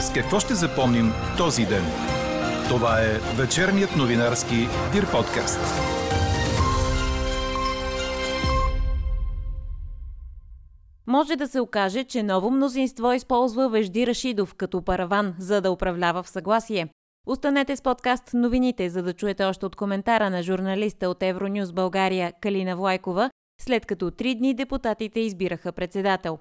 С какво ще запомним този ден? Това е вечерният новинарски Дир подкаст. Може да се окаже, че ново мнозинство използва Вежди Рашидов като параван, за да управлява в съгласие. Останете с подкаст новините, за да чуете още от коментара на журналиста от Евронюс България Калина Влайкова, след като три дни депутатите избираха председател.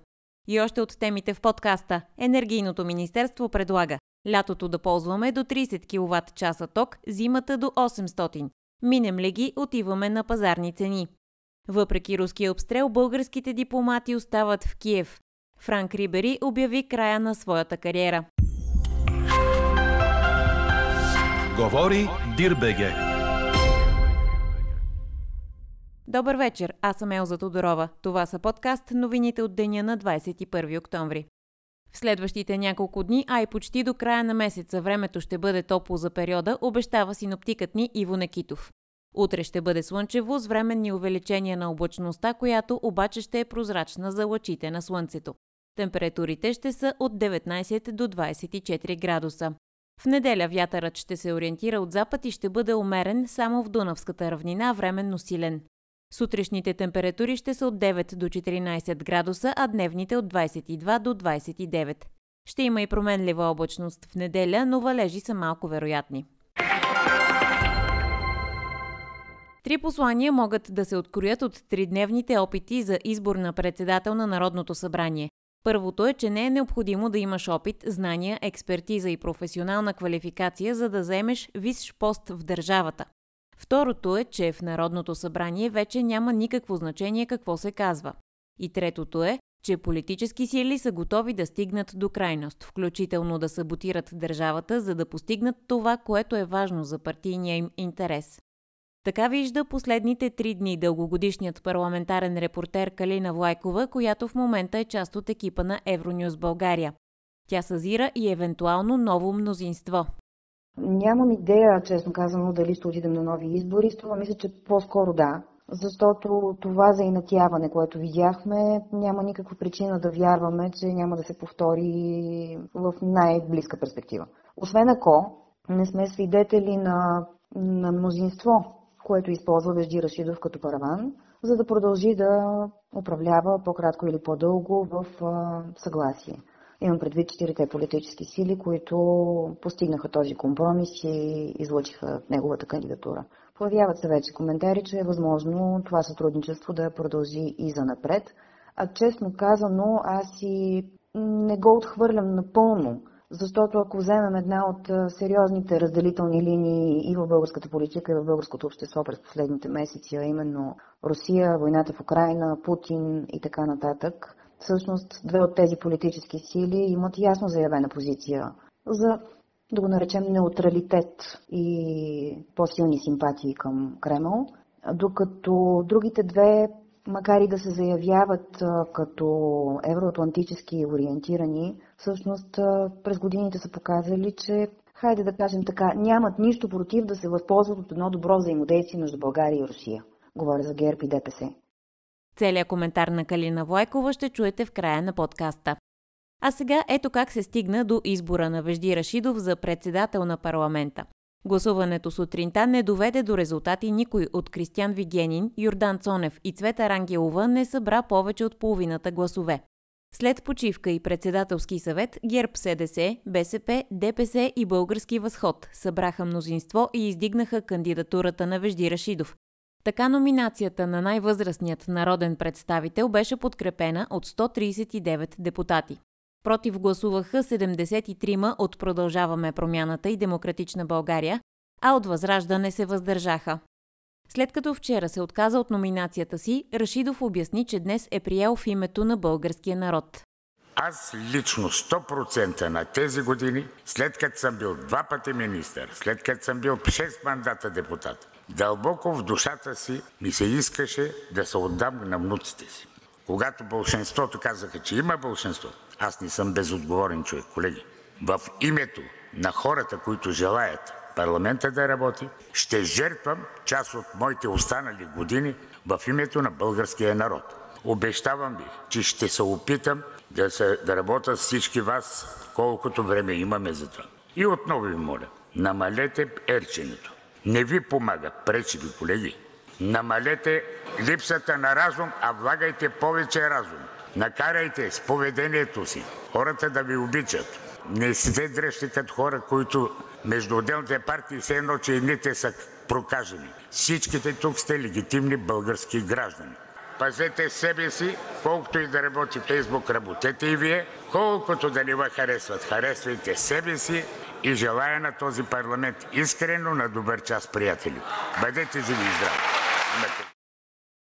И още от темите в подкаста. Енергийното министерство предлага лятото да ползваме до 30 кВт часа ток, зимата до 800. Минем ли ги, отиваме на пазарни цени. Въпреки руския обстрел, българските дипломати остават в Киев. Франк Рибери обяви края на своята кариера. Говори Дирбеге. Добър вечер, аз съм Елза Тодорова. Това са подкаст новините от деня на 21 октомври. В следващите няколко дни, а и почти до края на месеца времето ще бъде топло за периода, обещава синоптикът ни Иво Некитов. Утре ще бъде слънчево с временни увеличения на облачността, която обаче ще е прозрачна за лъчите на слънцето. Температурите ще са от 19 до 24 градуса. В неделя вятърът ще се ориентира от запад и ще бъде умерен само в Дунавската равнина, временно силен. Сутрешните температури ще са от 9 до 14 градуса, а дневните от 22 до 29. Ще има и променлива облачност в неделя, но валежи са малко вероятни. Три послания могат да се откроят от тридневните опити за избор на председател на Народното събрание. Първото е, че не е необходимо да имаш опит, знания, експертиза и професионална квалификация, за да заемеш висш пост в държавата. Второто е, че в Народното събрание вече няма никакво значение какво се казва. И третото е, че политически сили са готови да стигнат до крайност, включително да саботират държавата, за да постигнат това, което е важно за партийния им интерес. Така вижда последните три дни дългогодишният парламентарен репортер Калина Влайкова, която в момента е част от екипа на Евронюс България. Тя съзира и евентуално ново мнозинство. Нямам идея, честно казано, дали ще отидем на нови избори. Това мисля, че по-скоро да. Защото това заинатяване, което видяхме, няма никаква причина да вярваме, че няма да се повтори в най-близка перспектива. Освен ако не сме свидетели на, на мнозинство, което използва Вежди Рашидов като параван, за да продължи да управлява по-кратко или по-дълго в съгласие. Имам предвид четирите политически сили, които постигнаха този компромис и излъчиха неговата кандидатура. Появяват се вече коментари, че е възможно това сътрудничество да продължи и за напред. А честно казано, аз и не го отхвърлям напълно, защото ако вземем една от сериозните разделителни линии и в българската политика, и в българското общество през последните месеци, а именно Русия, войната в Украина, Путин и така нататък, всъщност две от тези политически сили имат ясно заявена позиция за, да го наречем, неутралитет и по-силни симпатии към Кремъл, докато другите две макар и да се заявяват като евроатлантически ориентирани, всъщност през годините са показали, че хайде да кажем така, нямат нищо против да се възползват от едно добро взаимодействие между България и Русия. Говоря за ГЕРБ и ДПС. Целият коментар на Калина Войкова ще чуете в края на подкаста. А сега ето как се стигна до избора на Вежди Рашидов за председател на парламента. Гласуването сутринта не доведе до резултати никой от Кристиан Вигенин, Йордан Цонев и Цвета Рангелова не събра повече от половината гласове. След почивка и председателски съвет, ГЕРБ СДС, БСП, ДПС и Български възход събраха мнозинство и издигнаха кандидатурата на Вежди Рашидов. Така номинацията на най-възрастният народен представител беше подкрепена от 139 депутати. Против гласуваха 73 от Продължаваме промяната и Демократична България, а от Възраждане се въздържаха. След като вчера се отказа от номинацията си, Рашидов обясни, че днес е приел в името на българския народ. Аз лично 100% на тези години, след като съм бил два пъти министър, след като съм бил 6 мандата депутат, дълбоко в душата си ми се искаше да се отдам на внуците си. Когато бълшинството казаха, че има бълшинство, аз не съм безотговорен човек, колеги. В името на хората, които желаят парламента да работи, ще жертвам част от моите останали години в името на българския народ. Обещавам ви, че ще се опитам да, се, да работя с всички вас, колкото време имаме за това. И отново ви моля, намалете ерченето. Не ви помага, пречи ви, колеги. Намалете липсата на разум, а влагайте повече разум. Накарайте с поведението си хората да ви обичат. Не се дръжте като хора, които между отделните партии все едно, че едните са прокажени. Всичките тук сте легитимни български граждани. Пазете себе си, колкото и да работи Фейсбук, работете и Вие. Колкото да не ви харесват, харесвайте себе си и желая на този парламент искрено на добър час, приятели. Бъдете живи и здрави!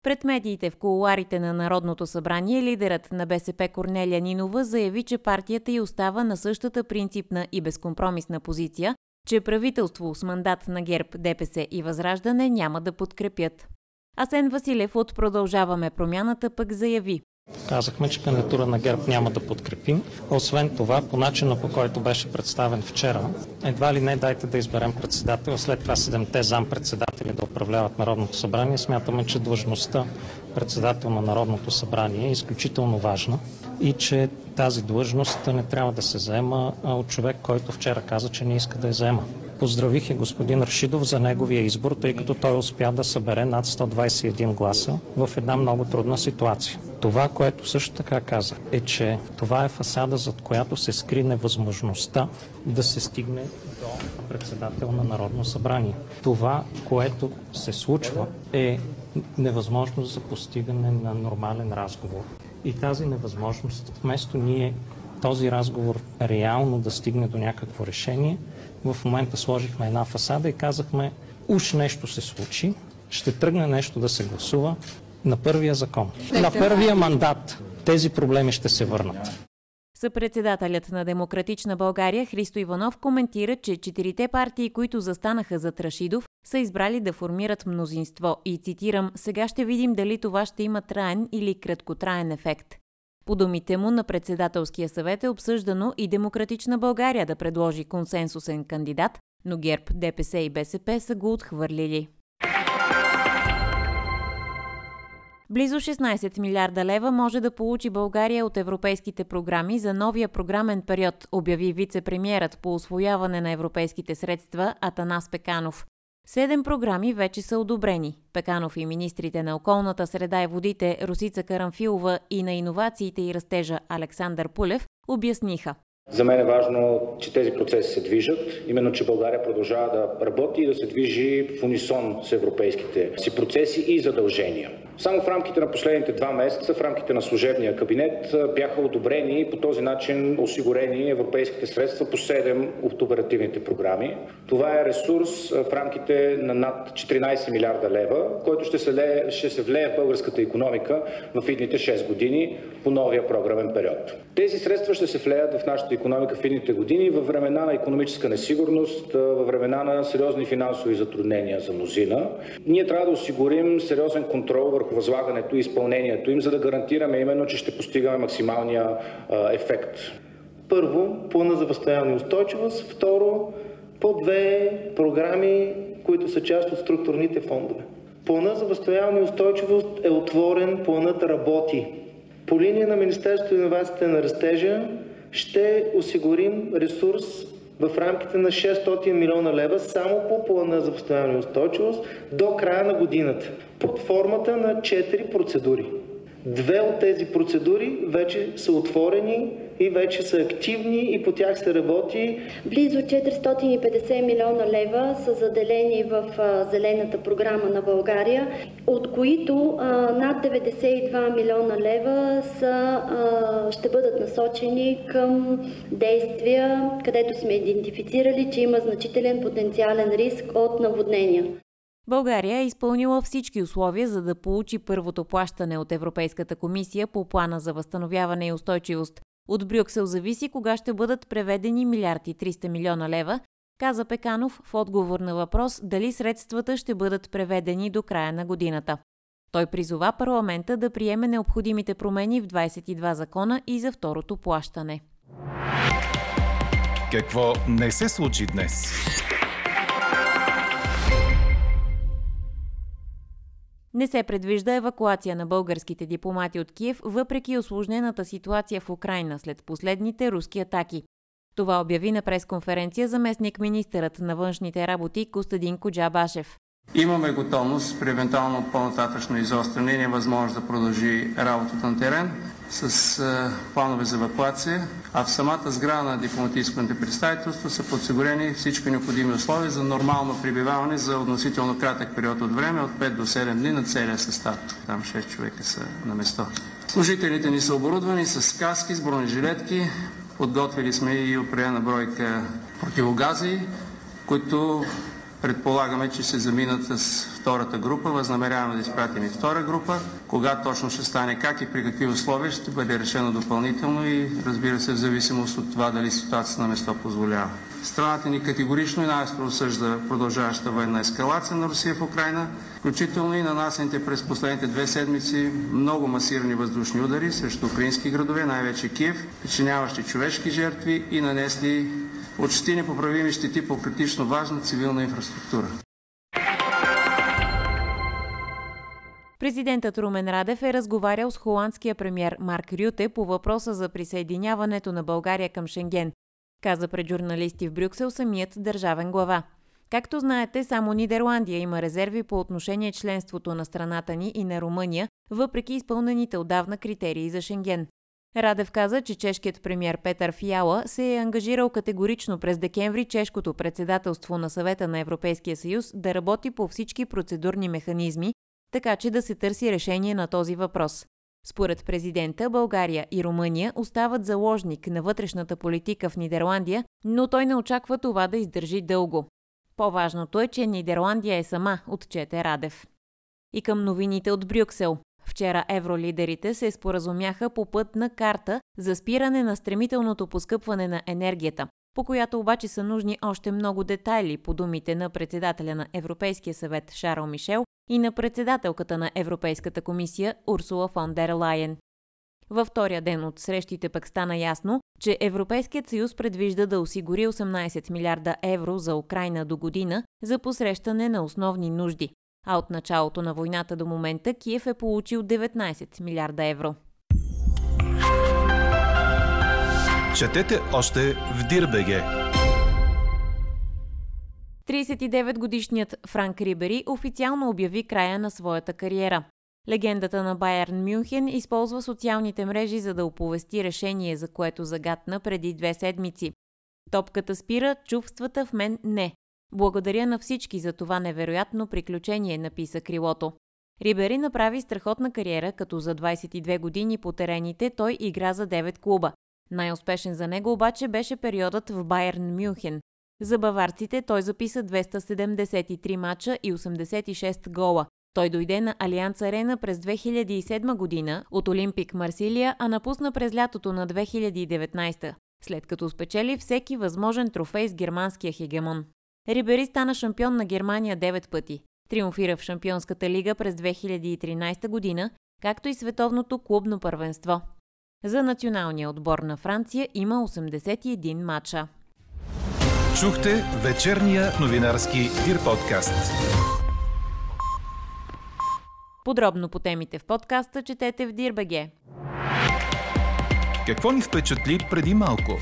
Пред медиите в колуарите на Народното събрание лидерът на БСП Корнелия Нинова заяви, че партията й остава на същата принципна и безкомпромисна позиция, че правителство с мандат на ГЕРБ, ДПС и Възраждане няма да подкрепят. Асен Василев от Продължаваме промяната пък заяви. Казахме, че кандидатура на ГЕРБ няма да подкрепим. Освен това, по начина по който беше представен вчера, едва ли не дайте да изберем председател, след това седемте зам-председатели да управляват Народното събрание. Смятаме, че длъжността председател на Народното събрание е изключително важна и че тази длъжност не трябва да се заема от човек, който вчера каза, че не иска да я заема. Поздравих и господин Рашидов за неговия избор, тъй като той успя да събере над 121 гласа в една много трудна ситуация. Това, което също така каза, е, че това е фасада, зад която се скри невъзможността да се стигне до председател на Народно събрание. Това, което се случва, е невъзможност за постигане на нормален разговор. И тази невъзможност, вместо ние този разговор реално да стигне до някакво решение, в момента сложихме една фасада и казахме, уж нещо се случи, ще тръгне нещо да се гласува на първия закон. На първия мандат тези проблеми ще се върнат. Съпредседателят на Демократична България Христо Иванов коментира, че четирите партии, които застанаха за Трашидов, са избрали да формират мнозинство и цитирам «Сега ще видим дали това ще има траен или краткотраен ефект». По думите му на председателския съвет е обсъждано и Демократична България да предложи консенсусен кандидат, но ГЕРБ, ДПС и БСП са го отхвърлили. Близо 16 милиарда лева може да получи България от европейските програми за новия програмен период, обяви вице-премьерът по освояване на европейските средства Атанас Пеканов. Седем програми вече са одобрени. Пеканов и министрите на околната среда и водите Русица Карамфилова и на иновациите и растежа Александър Пулев обясниха. За мен е важно, че тези процеси се движат, именно, че България продължава да работи и да се движи в унисон с европейските си процеси и задължения. Само в рамките на последните два месеца, в рамките на служебния кабинет, бяха одобрени и по този начин осигурени европейските средства по 7 от оперативните програми. Това е ресурс в рамките на над 14 милиарда лева, който ще се, лее, ще се влее в българската економика в идните 6 години по новия програмен период. Тези средства ще се влеят в нашата економика в идните години във времена на економическа несигурност, във времена на сериозни финансови затруднения за мнозина. Ние трябва да осигурим сериозен контрол върху възлагането и изпълнението им, за да гарантираме именно, че ще постигаме максималния ефект. Първо, плана за възстояние и устойчивост. Второ, по две програми, които са част от структурните фондове. Плана за възстояване и устойчивост е отворен, планът работи. По линия на Министерството на инновациите на растежа ще осигурим ресурс в рамките на 600 милиона лева само по плана за възстановяване и устойчивост до края на годината под формата на 4 процедури. Две от тези процедури вече са отворени и вече са активни и по тях се работи. Близо 450 милиона лева са заделени в Зелената програма на България, от които над 92 милиона лева са, ще бъдат насочени към действия, където сме идентифицирали, че има значителен потенциален риск от наводнения. България е изпълнила всички условия, за да получи първото плащане от Европейската комисия по плана за възстановяване и устойчивост. От Брюксел зависи кога ще бъдат преведени милиарди 300 милиона лева, каза Пеканов в отговор на въпрос дали средствата ще бъдат преведени до края на годината. Той призова парламента да приеме необходимите промени в 22 закона и за второто плащане. Какво не се случи днес? Не се предвижда евакуация на българските дипломати от Киев, въпреки осложнената ситуация в Украина след последните руски атаки. Това обяви на пресконференция заместник министърът на външните работи Костадин Коджабашев. Имаме готовност при евентуално по-нататъчно изостряне и невъзможност да продължи работата на терен с а, планове за евакуация, а в самата сграда на дипломатическото представителство са подсигурени всички необходими условия за нормално прибиваване за относително кратък период от време, от 5 до 7 дни на целия състав. Там 6 човека са на место. Служителите ни са оборудвани с каски, с бронежилетки, подготвили сме и определена бройка противогази, които Предполагаме, че ще заминат с втората група. Възнамеряваме да изпратим и втора група. Кога точно ще стане, как и при какви условия ще бъде решено допълнително и разбира се в зависимост от това дали ситуацията на место позволява. Страната ни категорично и най-остро осъжда продължаваща военна ескалация на Русия в Украина, включително и нанасените през последните две седмици много масирани въздушни удари срещу украински градове, най-вече Киев, причиняващи човешки жертви и нанесли почти непоправими щети по критично важна цивилна инфраструктура. Президентът Румен Радев е разговарял с холандския премьер Марк Рюте по въпроса за присъединяването на България към Шенген, каза пред журналисти в Брюксел самият държавен глава. Както знаете, само Нидерландия има резерви по отношение членството на страната ни и на Румъния, въпреки изпълнените отдавна критерии за Шенген. Радев каза, че чешкият премьер Петър Фиала се е ангажирал категорично през декември чешкото председателство на съвета на Европейския съюз да работи по всички процедурни механизми, така че да се търси решение на този въпрос. Според президента, България и Румъния остават заложник на вътрешната политика в Нидерландия, но той не очаква това да издържи дълго. По-важното е, че Нидерландия е сама, отчете Радев. И към новините от Брюксел. Вчера евролидерите се споразумяха по пътна карта за спиране на стремителното поскъпване на енергията, по която обаче са нужни още много детайли по думите на председателя на Европейския съвет Шарл Мишел и на председателката на Европейската комисия Урсула фон дер Лайен. Във втория ден от срещите пък стана ясно, че Европейският съюз предвижда да осигури 18 милиарда евро за Украина до година за посрещане на основни нужди а от началото на войната до момента Киев е получил 19 милиарда евро. Четете още в Дирбеге. 39-годишният Франк Рибери официално обяви края на своята кариера. Легендата на Байерн Мюнхен използва социалните мрежи за да оповести решение, за което загадна преди две седмици. Топката спира, чувствата в мен не. Благодаря на всички за това невероятно приключение, написа крилото. Рибери направи страхотна кариера, като за 22 години по терените той игра за 9 клуба. Най-успешен за него обаче беше периодът в Байерн Мюнхен. За баварците той записа 273 мача и 86 гола. Той дойде на Алианс Арена през 2007 година от Олимпик Марсилия, а напусна през лятото на 2019, след като спечели всеки възможен трофей с германския хегемон. Рибери стана шампион на Германия 9 пъти. Триумфира в Шампионската лига през 2013 година, както и световното клубно първенство. За националния отбор на Франция има 81 мача. Чухте вечерния новинарски Дир подкаст. Подробно по темите в подкаста четете в Дирбеге. Какво ни впечатли преди малко?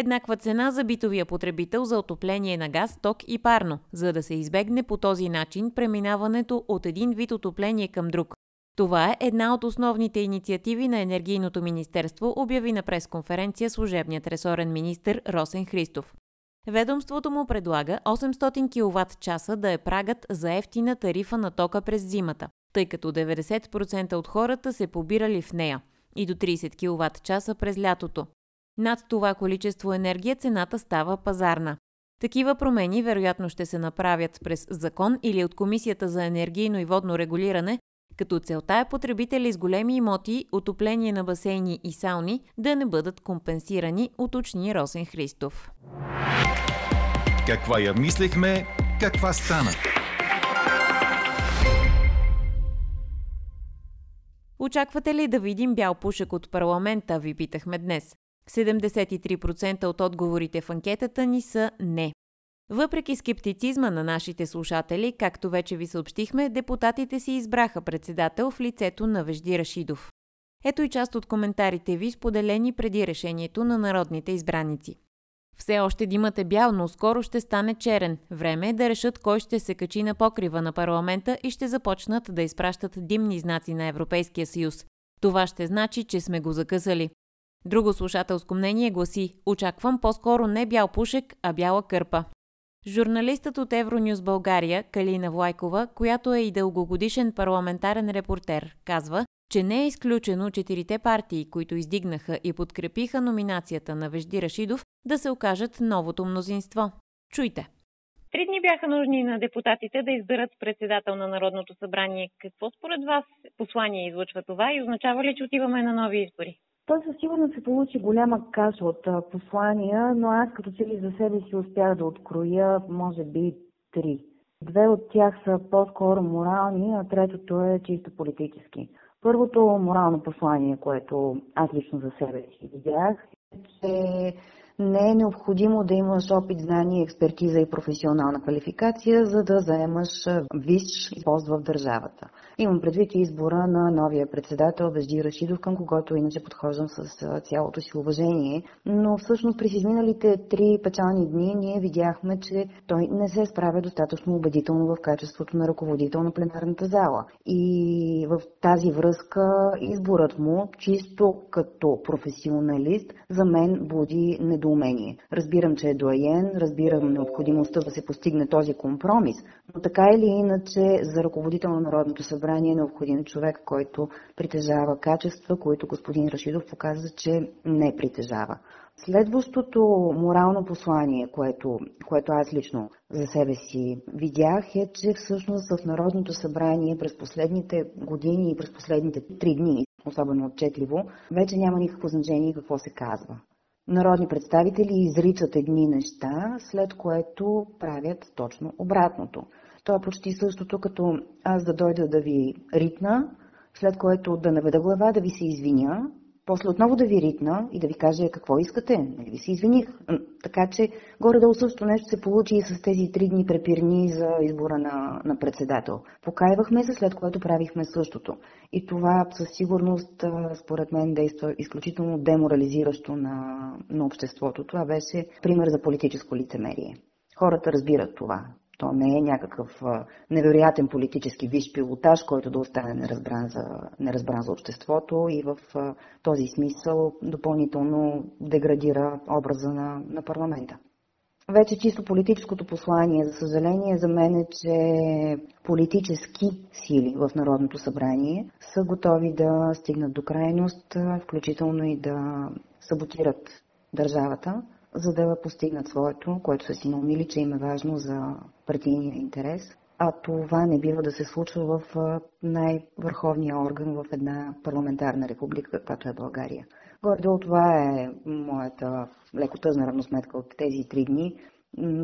Еднаква цена за битовия потребител за отопление на газ, ток и парно, за да се избегне по този начин преминаването от един вид отопление към друг. Това е една от основните инициативи на Енергийното министерство, обяви на пресконференция служебният ресорен министр Росен Христов. Ведомството му предлага 800 кВт часа да е прагът за ефтина тарифа на тока през зимата, тъй като 90% от хората се побирали в нея и до 30 кВт часа през лятото. Над това количество енергия цената става пазарна. Такива промени вероятно ще се направят през закон или от Комисията за енергийно и водно регулиране, като целта е потребители с големи имоти, отопление на басейни и сауни да не бъдат компенсирани, уточни Росен Христов. Каква я мислехме, каква стана? Очаквате ли да видим бял пушек от парламента, ви питахме днес. 73% от отговорите в анкетата ни са не. Въпреки скептицизма на нашите слушатели, както вече ви съобщихме, депутатите си избраха председател в лицето на Вежди Рашидов. Ето и част от коментарите ви, споделени преди решението на народните избраници. Все още димът е бял, но скоро ще стане черен. Време е да решат кой ще се качи на покрива на парламента и ще започнат да изпращат димни знаци на Европейския съюз. Това ще значи, че сме го закъсали. Друго слушателско мнение гласи «Очаквам по-скоро не бял пушек, а бяла кърпа». Журналистът от Евронюс България, Калина Влайкова, която е и дългогодишен парламентарен репортер, казва, че не е изключено четирите партии, които издигнаха и подкрепиха номинацията на Вежди Рашидов, да се окажат новото мнозинство. Чуйте! Три дни бяха нужни на депутатите да изберат председател на Народното събрание. Какво според вас послание излъчва това и означава ли, че отиваме на нови избори? Той със сигурност се получи голяма каша от послания, но аз като че ли за себе си успях да откроя, може би, три. Две от тях са по-скоро морални, а третото е чисто политически. Първото морално послание, което аз лично за себе си видях, е, че не е необходимо да имаш опит, знание, експертиза и професионална квалификация, за да заемаш висш пост в държавата. Имам предвид избора на новия председател Вежди Рашидов, към когото иначе подхождам с цялото си уважение. Но всъщност през изминалите три печални дни ние видяхме, че той не се справя достатъчно убедително в качеството на ръководител на пленарната зала. И в тази връзка изборът му, чисто като професионалист, за мен буди недоумение. Разбирам, че е доаен, разбирам необходимостта да се постигне този компромис, но така или иначе за ръководител на Народното събрание е необходим човек, който притежава качества, които господин Рашидов показва, че не притежава. Следващото морално послание, което, което аз лично за себе си видях е, че всъщност в Народното събрание през последните години и през последните три дни, особено отчетливо, вече няма никакво значение какво се казва. Народни представители изричат едни неща, след което правят точно обратното. То е почти същото, като аз да дойда да ви ритна, след което да наведа глава, да ви се извиня, после отново да ви ритна и да ви кажа какво искате. Нали ви се извиних. Така че горе-долу също нещо се получи и с тези три дни препирни за избора на, на председател. Покайвахме се, след което правихме същото. И това със сигурност, според мен, действа изключително деморализиращо на, на обществото. Това беше пример за политическо лицемерие. Хората разбират това. То не е някакъв невероятен политически виш пилотаж, който да остане неразбран за, неразбран за обществото и в този смисъл допълнително деградира образа на, на парламента. Вече чисто политическото послание, за съжаление, за мен е, че политически сили в Народното събрание са готови да стигнат до крайност, включително и да саботират държавата, за да постигнат своето, което са си наумили, че им е важно за партийния интерес. А това не бива да се случва в най-върховния орган в една парламентарна република, каквато е България. Горе-долу това е моята леко тъзна равносметка от тези три дни.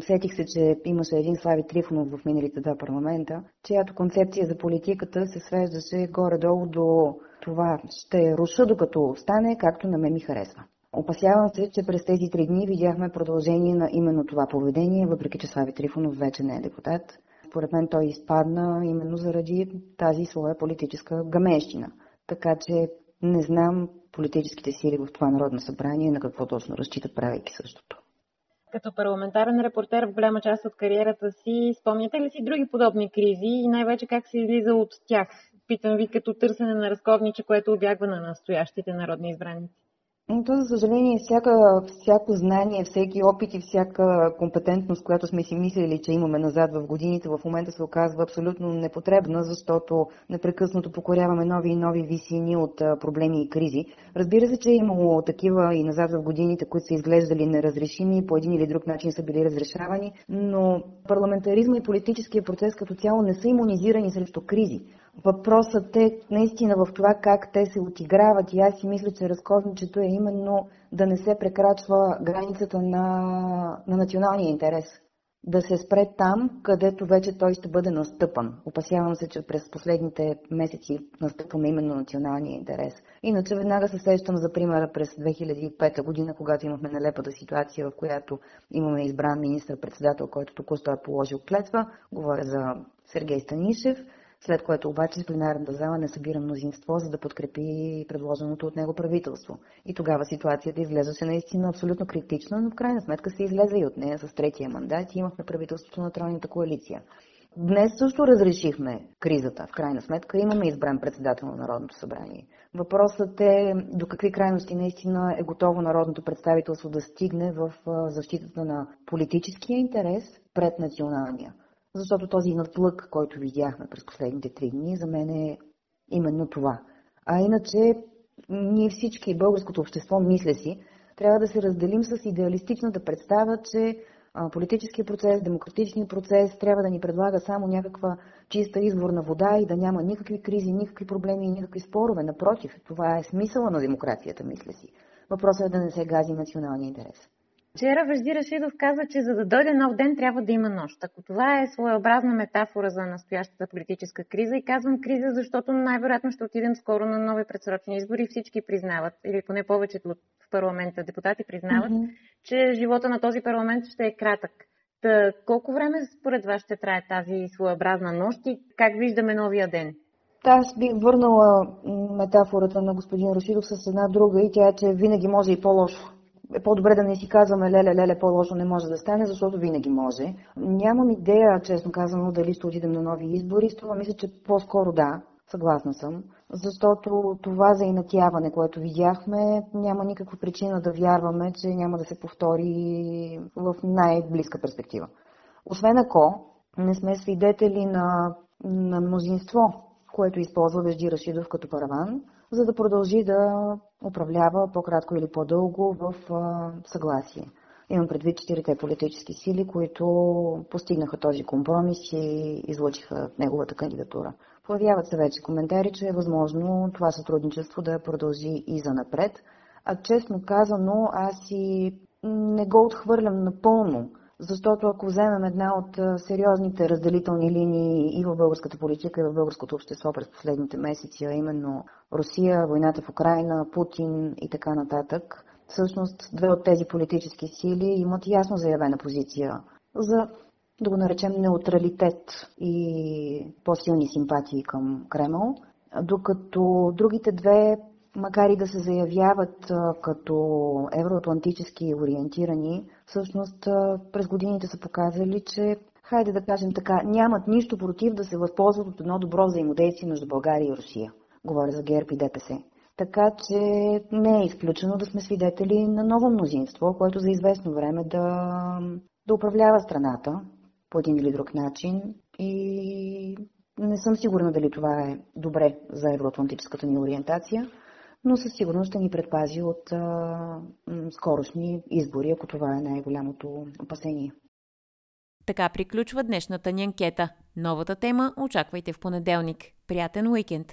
Сетих се, че имаше един Слави Трифонов в миналите два парламента, чиято концепция за политиката се свеждаше горе-долу до това ще руша докато стане, както на мен ми харесва. Опасявам се, че през тези три дни видяхме продължение на именно това поведение, въпреки че Слави Трифонов вече не е депутат. Според мен той изпадна именно заради тази своя политическа гамещина. Така че не знам политическите сили в това Народно събрание на какво точно разчитат, правейки същото. Като парламентарен репортер в голяма част от кариерата си, спомняте ли си други подобни кризи и най-вече как се излиза от тях? Питам ви като търсене на разковниче, което обягва на настоящите народни избраници. То, за съжаление, всяка, всяко знание, всеки опит и всяка компетентност, която сме си мислили, че имаме назад в годините, в момента се оказва абсолютно непотребна, защото непрекъснато покоряваме нови и нови висини от проблеми и кризи. Разбира се, че е имало такива и назад в годините, които са изглеждали неразрешими, по един или друг начин са били разрешавани, но парламентаризма и политическия процес като цяло не са иммунизирани срещу кризи. Въпросът е наистина в това как те се отиграват и аз си мисля, че разковничето е именно да не се прекрачва границата на, на националния интерес. да се спре там, където вече той ще бъде настъпан. Опасявам се, че през последните месеци настъпваме именно националния интерес. Иначе веднага се сещам за примера през 2005 година, когато имахме нелепата ситуация, в която имаме избран министр-председател, който току-що е положил клетва. Говоря за Сергей Станишев след което обаче пленарната зала не събира мнозинство, за да подкрепи предложеното от него правителство. И тогава ситуацията изглеждаше наистина абсолютно критична, но в крайна сметка се излезе и от нея с третия мандат и имахме правителството на тройната коалиция. Днес също разрешихме кризата. В крайна сметка имаме избран председател на Народното събрание. Въпросът е до какви крайности наистина е готово Народното представителство да стигне в защитата на политическия интерес пред националния защото този надлък, който видяхме през последните три дни, за мен е именно това. А иначе, ние всички, българското общество, мисля си, трябва да се разделим с идеалистичната представа, че политическия процес, демократичният процес трябва да ни предлага само някаква чиста изворна вода и да няма никакви кризи, никакви проблеми и никакви спорове. Напротив, това е смисъла на демокрацията, мисля си. Въпросът е да не се гази националния интерес. Вчера Вежди Рашидов каза, че за да дойде нов ден трябва да има нощ. Ако това е своеобразна метафора за настоящата политическа криза и казвам криза, защото най-вероятно ще отидем скоро на нови предсрочни избори. Всички признават, или поне повечето от парламента депутати признават, mm-hmm. че живота на този парламент ще е кратък. Та, колко време според вас ще трае тази своеобразна нощ и как виждаме новия ден? Аз бих върнала метафората на господин Рашидов с една друга и тя е, че винаги може и по-лошо е по-добре да не си казваме леле, леле, по-лошо не може да стане, защото винаги може. Нямам идея, честно казано, дали ще отидем на нови избори. Това мисля, че по-скоро да, съгласна съм. Защото това за инатяване, което видяхме, няма никаква причина да вярваме, че няма да се повтори в най-близка перспектива. Освен ако не сме свидетели на, на мнозинство, което използва Вежди Рашидов като параван, за да продължи да управлява по-кратко или по-дълго в съгласие. Имам предвид четирите политически сили, които постигнаха този компромис и излъчиха неговата кандидатура. Появяват се вече коментари, че е възможно това сътрудничество да продължи и за напред. А честно казано, аз и не го отхвърлям напълно. Защото ако вземем една от сериозните разделителни линии и в българската политика, и в българското общество през последните месеци, а именно Русия, войната в Украина, Путин и така нататък, всъщност две от тези политически сили имат ясно заявена позиция за, да го наречем, неутралитет и по-силни симпатии към Кремъл, докато другите две макар и да се заявяват като евроатлантически ориентирани, всъщност през годините са показали, че, хайде да кажем така, нямат нищо против да се възползват от едно добро взаимодействие между България и Русия. Говоря за ГЕРБ и ДПС. Така че не е изключено да сме свидетели на ново мнозинство, което за известно време да, да управлява страната по един или друг начин и не съм сигурна дали това е добре за евроатлантическата ни ориентация но със сигурност ще ни предпази от а, скорошни избори, ако това е най-голямото опасение. Така приключва днешната ни анкета. Новата тема очаквайте в понеделник. Приятен уикенд!